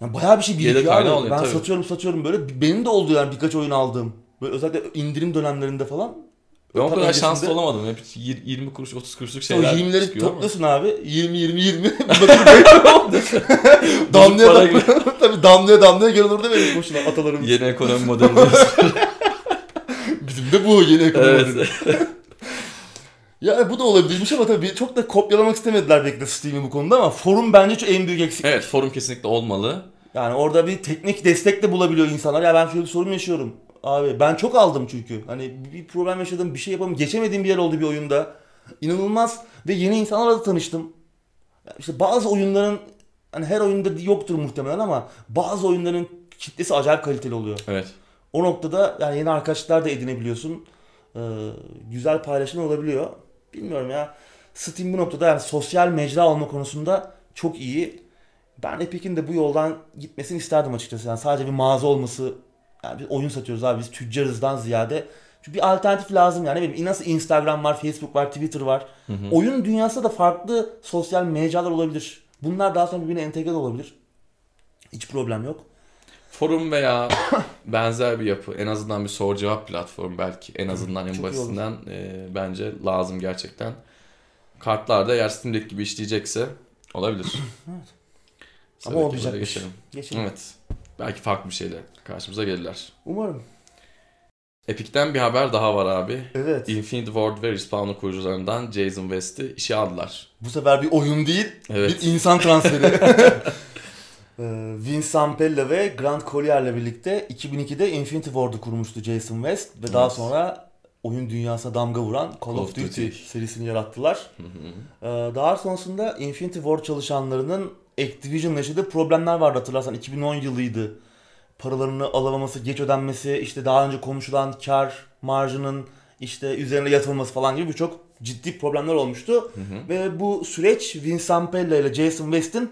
Yani bayağı bir şey birikiyor abi. oluyor, Ben tabii. satıyorum satıyorum böyle. Benim de oldu yani birkaç oyun aldığım. Böyle özellikle indirim dönemlerinde falan. ben o kadar öncesinde- şanslı olamadım. Hep yir- 20 kuruş 30 kuruşluk İşte o şeyler 20'leri çıkıyor ama. topluyorsun abi. 20 20 20. Bir bakıp *laughs* damlaya damlaya. *laughs* Tabii damlaya damlaya gel olur demedik boşuna atalarımız. Yeni ekonomi modeli. *laughs* Bizim de bu yeni ekonomi. evet. Ya bu da olabilirmiş ama tabii çok da kopyalamak istemediler belki de Steam'i bu konuda ama forum bence çok en büyük eksik. evet forum kesinlikle olmalı. Yani orada bir teknik destek de bulabiliyor insanlar. Ya ben şöyle bir sorun yaşıyorum. Abi ben çok aldım çünkü. Hani bir problem yaşadım, bir şey yapamam. Geçemediğim bir yer oldu bir oyunda. İnanılmaz ve yeni insanlarla da tanıştım. İşte bazı oyunların hani her oyunda yoktur muhtemelen ama bazı oyunların kitlesi acayip kaliteli oluyor. Evet. O noktada yani yeni arkadaşlar da edinebiliyorsun. e, güzel paylaşımlar olabiliyor. Bilmiyorum ya. Steam bu noktada yani sosyal mecra olma konusunda çok iyi. Ben Epic'in de bu yoldan gitmesini isterdim açıkçası. Yani sadece bir mağaza olması yani bir oyun satıyoruz abi biz tüccarızdan ziyade. Çünkü bir alternatif lazım yani. Benim nasıl Instagram var, Facebook var, Twitter var. Oyun dünyasında da farklı sosyal mecralar olabilir. Bunlar daha sonra birbirine entegre olabilir. Hiç problem yok. Forum veya *coughs* benzer bir yapı. En azından bir soru cevap platformu belki. En azından en basitinden e, bence lazım gerçekten. Kartlarda eğer Steam'deki gibi işleyecekse olabilir. *coughs* Evet. Ama olmayacakmış. geçelim. Geçelim. Evet. Belki farklı bir şeyle karşımıza gelirler. Umarım. Epic'ten bir haber daha var abi. Evet. Infinity Ward ve Respawn'un kurucularından Jason West'i işe aldılar. Bu sefer bir oyun değil, Evet. bir insan transferi. *laughs* Ee, Vince Zampella ve Grant Collier'le birlikte 2002'de Infinity Ward'u kurmuştu Jason West ve daha sonra oyun dünyasına damga vuran Call, of, Duty, serisini yarattılar. Ee, daha sonrasında Infinity Ward çalışanlarının Activision'la yaşadığı problemler vardı hatırlarsan 2010 yılıydı. Paralarını alamaması, geç ödenmesi, işte daha önce konuşulan kar marjının işte üzerine yatılması falan gibi birçok ciddi problemler olmuştu. Ve bu süreç Vince Zampella ile Jason West'in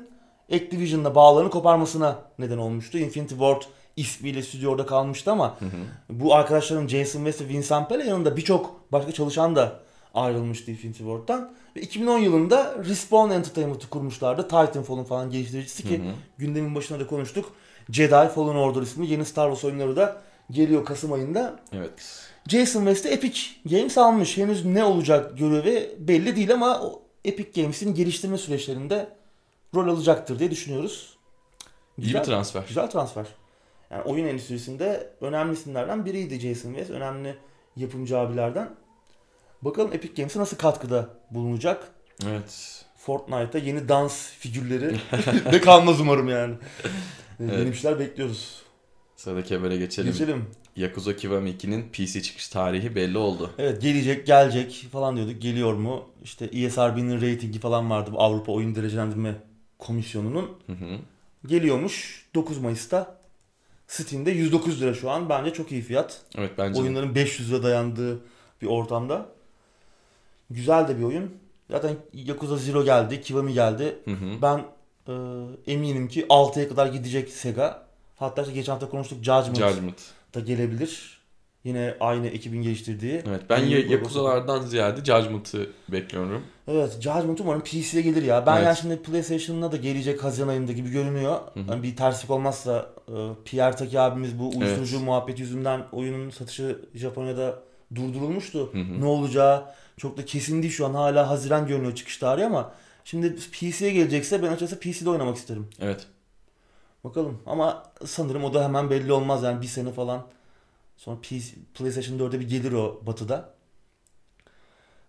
Activision'la bağlarını koparmasına neden olmuştu. Infinity Ward ismiyle stüdyoda kalmıştı ama bu arkadaşların Jason West ve Vince Zampella yanında birçok başka çalışan da ayrılmıştı Infinity Ward'dan. Ve 2010 yılında Respawn Entertainment'ı kurmuşlardı. Titanfall'un falan geliştiricisi ki gündemin başında da konuştuk. Jedi Fallen Order ismi yeni Star Wars oyunları da geliyor Kasım ayında. Evet. Jason West'e Epic Games almış. Henüz ne olacak görevi belli değil ama Epic Games'in geliştirme süreçlerinde rol alacaktır diye düşünüyoruz. İyi bir transfer. Güzel transfer. Yani oyun endüstrisinde önemli isimlerden biriydi Jason West. Önemli yapımcı abilerden. Bakalım Epic Games'e nasıl katkıda bulunacak? Evet. Fortnite'ta yeni dans figürleri *laughs* de kalmaz umarım yani. *laughs* Yeni Evet. bir şeyler bekliyoruz. Sıradaki habere geçelim. Geçelim. Yakuza Kiwami 2'nin PC çıkış tarihi belli oldu. Evet gelecek gelecek falan diyorduk. Geliyor mu? İşte ESRB'nin ratingi falan vardı. Bu Avrupa Oyun Derecelendirme Komisyonu'nun. Hı hı. Geliyormuş 9 Mayıs'ta. Steam'de 109 lira şu an. Bence çok iyi fiyat. Evet bence de. Oyunların 500 lira dayandığı bir ortamda. Güzel de bir oyun. Zaten Yakuza Zero geldi, Kiwami geldi. Hı hı. Ben e, eminim ki 6'ya kadar gidecek Sega. Hatta işte geçen hafta konuştuk Judgment, Judgment. da gelebilir. Yine aynı ekibin geliştirdiği. Evet ben logosu. Yakuzalardan ziyade Judgment'ı bekliyorum. Evet Judgment umarım PC'ye gelir ya. Ben Evet. yani şimdi PlayStation'la da gelecek Haziran ayında gibi görünüyor. hı. Yani bir terslik olmazsa Pierre Taki abimiz bu uyuşturucu Evet. muhabbet yüzünden oyunun satışı Japonya'da durdurulmuştu. Hı hı. Ne olacağı çok da kesin değil şu an. Hala Haziran görünüyor çıkış tarihi ama şimdi PC'ye gelecekse ben açıkçası PC'de oynamak isterim. Evet. Bakalım ama sanırım o da hemen belli olmaz yani bir sene falan. Sonra PC, PlayStation 4'e bir gelir o batıda.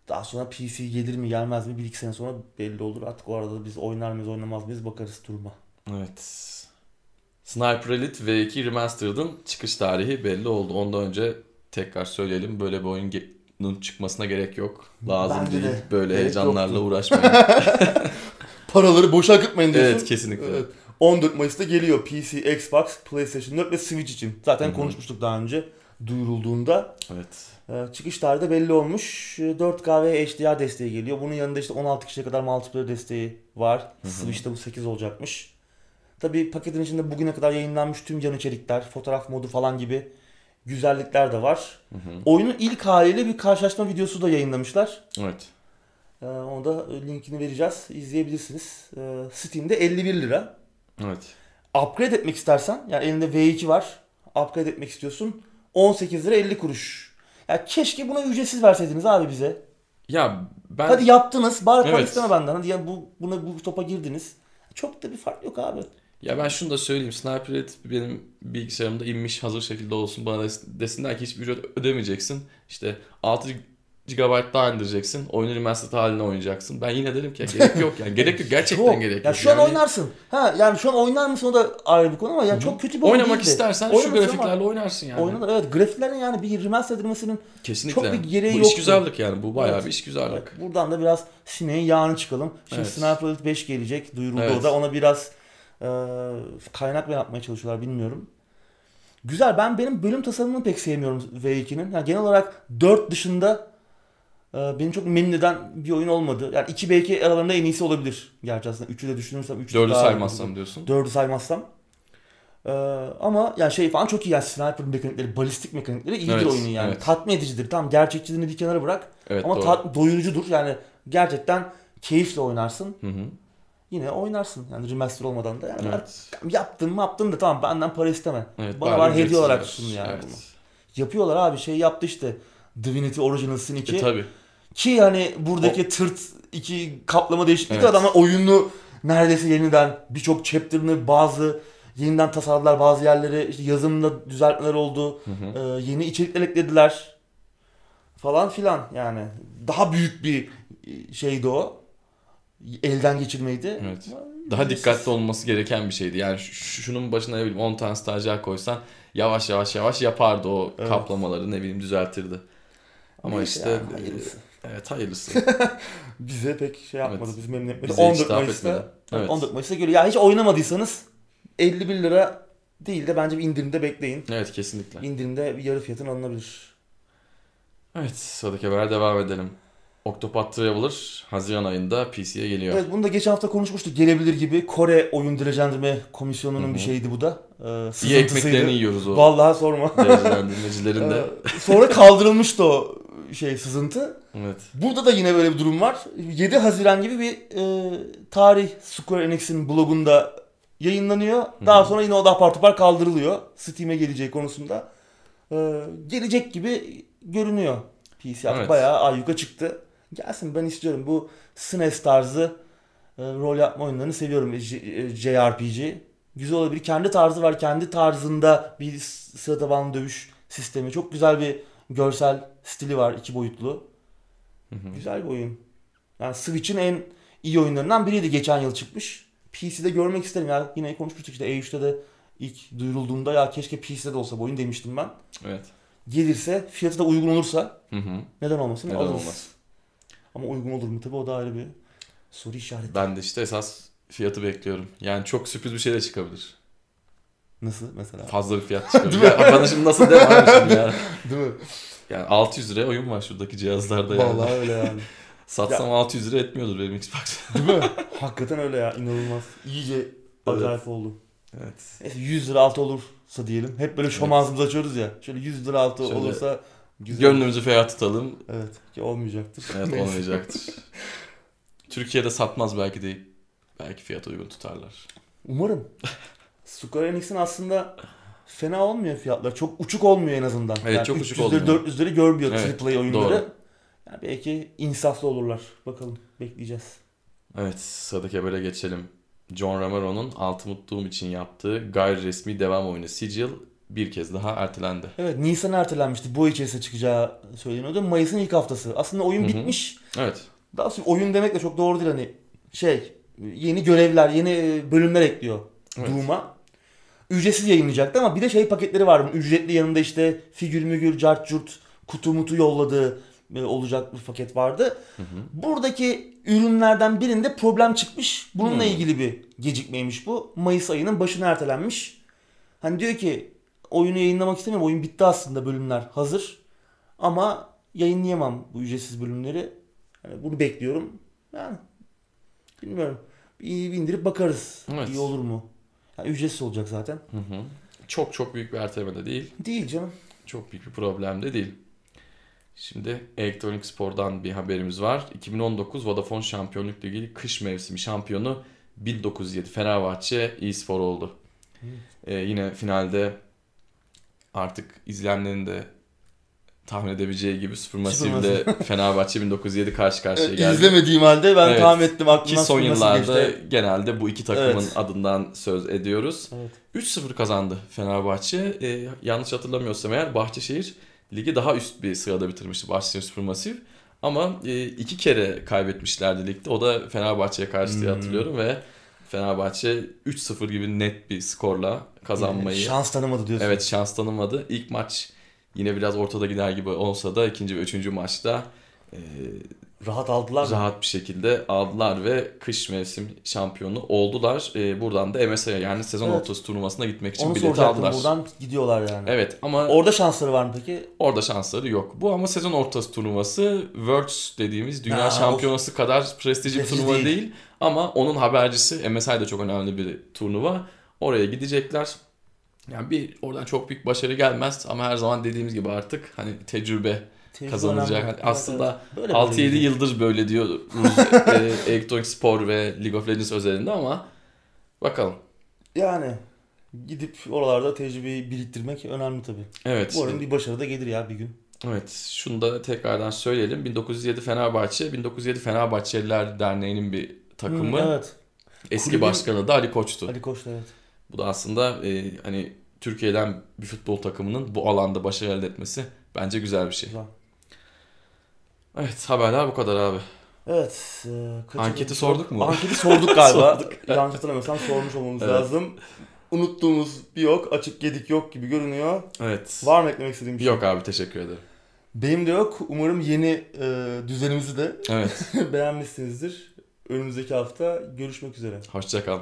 Daha sonra PC gelir mi gelmez mi bir iki sene sonra belli olur. Artık o arada da biz oynar mıyız oynamaz mıyız bakarız duruma. Evet. Sniper Elite V2 Remastered'ın çıkış tarihi belli oldu. Ondan önce tekrar söyleyelim böyle bir oyunun çıkmasına gerek yok. Lazım Bence değil. de. Böyle Gerek heyecanlarla yoktu. uğraşmayın. *laughs* *laughs* *laughs* Paraları boşa akıtmayın diyorsun. evet kesinlikle. Evet. 14 Mayıs'ta geliyor PC, Xbox, PlayStation 4 ve Switch için. Zaten Hı hı. konuşmuştuk daha önce duyurulduğunda. Evet. Ee, Çıkış tarihi de belli olmuş. Ee, 4K ve HDR desteği geliyor. Bunun yanında işte 16 kişiye kadar multiplayer desteği var. Hı hı. Switch'te bu 8 olacakmış. Tabii paketin içinde bugüne kadar yayınlanmış tüm yan içerikler, fotoğraf modu falan gibi güzellikler de var. Hı hı. Oyunun ilk haliyle bir karşılaşma videosu da yayınlamışlar. Evet. Ee, Onu da linkini vereceğiz. İzleyebilirsiniz. Ee, Steam'de 51 lira. Evet. Upgrade etmek istersen yani elinde V2 var. Upgrade etmek istiyorsun. 18 lira 50 kuruş. Ya keşke buna ücretsiz verseydiniz abi bize. Ya ben Hadi yaptınız. Bari para Evet. isteme benden. Hadi ya bu buna bu topa girdiniz. Çok da bir fark yok abi. ya ben şunu da söyleyeyim. Sniper Elite benim bilgisayarımda inmiş hazır şekilde olsun. Bana des- desinler ki hiçbir ücret ödemeyeceksin. İşte 6 GB daha indireceksin. Oyunu remastered haline oynayacaksın. Ben yine derim ki ya gerek yok yani. *laughs* Gerek yok. Gerçekten Çok. gerek Ya yok. şu an Yani oynarsın. Ha yani şu an oynar mısın o da ayrı bir konu ama yani çok kötü bir oyun Oynamak değildi. istersen şu Oynamışsın ama grafiklerle oynarsın yani. Oynanır evet. Grafiklerin yani bir remaster edilmesinin Kesinlikle. Çok bir gereği bu yoktu. iş güzellik yani. Bu bayağı Evet. bir iş güzellik. Evet, buradan da biraz sineğin yağını çıkalım. Şimdi Evet. Sniper Elite 5 gelecek. Duyuruldu Evet. o da. Ona biraz e, kaynak mı yapmaya çalışıyorlar bilmiyorum. Güzel. Ben benim bölüm tasarımını pek sevmiyorum V2'nin. Yani genel olarak 4 dışında e, beni çok memnun eden bir oyun olmadı. Yani 2 belki aralarında en iyisi olabilir. Gerçi aslında 3'ü de düşünürsem 3 Dördü saymazsam diyorsun. 4'ü saymazsam. Ee, ama yani şey falan çok iyi yani sniper mekanikleri, balistik mekanikleri iyidir Evet, oyunun yani. evet. Tatmin edicidir. Tamam gerçekçiliğini bir kenara bırak. Evet ama doğru. tat, doyurucudur. Yani gerçekten keyifle oynarsın. Hı hı. Yine oynarsın. Yani remaster olmadan da. Yani Evet. ben yaptım mı yaptım da tamam benden para isteme. Evet, Bana var hediye olarak sun yani Evet. bunu. Yapıyorlar abi şey yaptı işte. Divinity Original Sin 2. E, tabii. Ki hani buradaki tırt iki kaplama değişikliği Evet. adamlar oyunu neredeyse yeniden birçok chapter'ını bazı yeniden tasarladılar bazı yerleri işte yazımında düzeltmeler oldu. Hı hı. Ee, yeni içerikler eklediler. Falan filan yani. Daha büyük bir şeydi o. Elden geçirmeydi. Evet. Daha dikkatli olması gereken bir şeydi. Yani şu- şunun başına ne bileyim 10 tane stajyer koysan yavaş yavaş yavaş yapardı o Evet. kaplamaları ne bileyim düzeltirdi. Ama Neyse işte ya, hayırlısı. e, evet hayırlısı. *laughs* Bize pek şey yapmadı. Evet. Bizi memnun etmedi. Bize 14 hitap Mayıs'ta, etmedi. Evet. 14 Mayıs'ta geliyor. Ya hiç oynamadıysanız 51 lira değil de bence bir indirimde bekleyin. evet kesinlikle. İndirimde bir yarı fiyatına alınabilir. Evet sıradaki habere devam edelim. Octopath Traveler Haziran ayında PC'ye geliyor. Evet bunu da geçen hafta konuşmuştuk. Gelebilir gibi Kore Oyun Derecelendirme Komisyonu'nun Hı hı. bir şeydi bu da. Ee, İyi ekmeklerini yiyoruz o Vallahi sorma. *laughs* derecelendirmecilerin de. *laughs* Ee, Sonra kaldırılmıştı o şey sızıntı. Evet. Burada da yine böyle bir durum var. 7 Haziran gibi bir e, tarih Square Enix'in blogunda yayınlanıyor. Daha sonra yine o da apar topar kaldırılıyor. Steam'e geleceği konusunda. E, gelecek gibi görünüyor. PC Evet. bayağı ayyuka çıktı. Gelsin ben istiyorum. Bu SNES tarzı e, rol yapma oyunlarını seviyorum. J- e, JRPG. Güzel olabilir. Kendi tarzı var. Kendi tarzında bir sıra tabanlı dövüş sistemi. Çok güzel bir görsel stili var. iki boyutlu. Hı hı. Güzel bir oyun. Yani Switch'in en iyi oyunlarından biriydi geçen yıl çıkmış. PC'de görmek isterim ya. Yine konuşmuştuk işte E3'te de ilk duyurulduğunda ya keşke PC'de de olsa bu oyun demiştim ben. Evet. Gelirse fiyatı da uygun olursa Hı hı. neden olmasın Neden alırız. olmaz? Ama uygun olur mu tabii o da ayrı bir soru işareti. Ben de işte esas fiyatı bekliyorum. Yani çok sürpriz bir şey de çıkabilir. Nasıl mesela? Fazla bir fiyat *laughs* çıkabilir. ya, bana şimdi nasıl devam şimdi ya? *laughs* Değil mi? Yani 600 liraya oyun var şuradaki cihazlarda yani. Vallahi öyle yani. *laughs* Satsam 600 lira etmiyordur benim Xbox. Değil mi? Hakikaten öyle ya inanılmaz. İyice acayip oldu. evet. Neyse 100 lira altı olursa diyelim. Hep böyle şom Evet. ağzımızı açıyoruz ya. Şöyle 100 lira altı Şöyle olursa güzel. Gönlümüzü ferah tutalım. Evet ki olmayacaktır. Evet Neyse. olmayacaktır. Türkiye'de satmaz belki de. Belki fiyat uygun tutarlar. Umarım. Square Enix'in aslında fena olmuyor fiyatlar. Çok uçuk olmuyor en azından. Evet, çok uçuk 300'leri, olmuyor. 400'leri görmüyor Evet, AAA oyunları. doğru. Yani belki insaflı olurlar. Bakalım bekleyeceğiz. Evet sıradaki habere geçelim. John Romero'nun Altı Mutluğum için yaptığı gayri resmi devam oyunu Sigil bir kez daha ertelendi. Evet Nisan ertelenmişti. Bu içerisinde çıkacağı söyleniyordu. Mayıs'ın ilk haftası. Aslında oyun Hı hı. bitmiş. Evet. Daha sonra oyun demek de çok doğru değil hani şey yeni görevler, yeni bölümler ekliyor Evet. Doom'a. Ücretsiz yayınlayacaktı ama bir de şey paketleri var. Ücretli yanında işte figür mügür, cart curt, kutu mutu yolladığı e, olacak bir paket vardı. Hı hı. Buradaki ürünlerden birinde problem çıkmış. Bununla Hmm. ilgili bir gecikmeymiş bu. Mayıs ayının başına ertelenmiş. Hani diyor ki oyunu yayınlamak istemiyorum. Oyun bitti aslında bölümler hazır. Ama yayınlayamam bu ücretsiz bölümleri. Yani bunu bekliyorum. Yani bilmiyorum. Bir bir indirip bakarız. Evet. İyi olur mu? Yani ücretsiz olacak zaten. Hı hı. Çok çok büyük bir erteleme de değil. Değil canım. Çok büyük bir problem de değil. Şimdi elektronik spordan bir haberimiz var. 2019 Vodafone Şampiyonluk Ligi kış mevsimi şampiyonu 1907 Fenerbahçe e-spor oldu. Ee, yine finalde artık izleyenlerin de tahmin edebileceği gibi Supermassive'de *laughs* Fenerbahçe 1907 karşı karşıya geldi. İzlemediğim halde ben Evet. tahmin ettim Ki aklımdan son nasıl yıllarda geçti. genelde bu iki takımın Evet. adından söz ediyoruz. Evet. 3-0 kazandı Fenerbahçe. Ee, yanlış hatırlamıyorsam eğer Bahçeşehir ligi daha üst bir sırada bitirmişti Bahçeşehir Supermassive. Ama e, iki kere kaybetmişlerdi ligde. O da Fenerbahçe'ye karşı diye Hmm. hatırlıyorum ve Fenerbahçe 3-0 gibi net bir skorla kazanmayı Şans tanımadı diyorsun. evet şans tanımadı. İlk maç yine biraz ortada gider gibi olsa da ikinci ve üçüncü maçta e, Rahat aldılar mı? rahat bir şekilde aldılar ve kış mevsim şampiyonu oldular. Ee, buradan da MSI'ye yani sezon Evet. ortası turnuvasına gitmek için Onu bileti aldılar. Buradan gidiyorlar yani. Evet ama Orada şansları var mı peki? orada şansları yok. Bu ama sezon ortası turnuvası Worlds dediğimiz dünya Ha, şampiyonası kadar prestijli bir turnuva değil. değil. Ama onun habercisi MSI de çok önemli bir turnuva. Oraya gidecekler. Yani bir oradan çok büyük başarı gelmez ama her zaman dediğimiz gibi artık hani tecrübe Tecrübe kazanılacak. önemli. Evet, aslında evet. Böyle 6-7 böyle. yıldır böyle diyoruz *laughs* e, elektronik spor ve League of Legends özelinde ama bakalım. Yani gidip oralarda tecrübeyi biriktirmek önemli tabii. Evet. Umarım bir başarı da gelir ya bir gün. Evet. Şunu da tekrardan söyleyelim. 1907 Fenerbahçe, 1907 Fenerbahçeliler Derneği'nin bir takımı. Hı, evet. Eski Kulübün- başkanı da Ali Koç'tu. Ali Koç da evet. Bu da aslında e, hani Türkiye'den bir futbol takımının bu alanda başarı elde etmesi bence güzel bir şey. Güzel. Evet haberler bu kadar abi. Evet. E, Anketi sorduk mu? Anketi sorduk galiba. *laughs* Sorduk. Yanlış hatırlamıyorsam sormuş olmamız Evet. lazım. Unuttuğumuz bir yok. Açık gedik yok gibi görünüyor. Evet. Var mı eklemek istediğim bir şey? Yok abi teşekkür ederim. Benim de yok. Umarım yeni e, düzenimizi de Evet. *laughs* beğenmişsinizdir. Önümüzdeki hafta görüşmek üzere. Hoşçakal.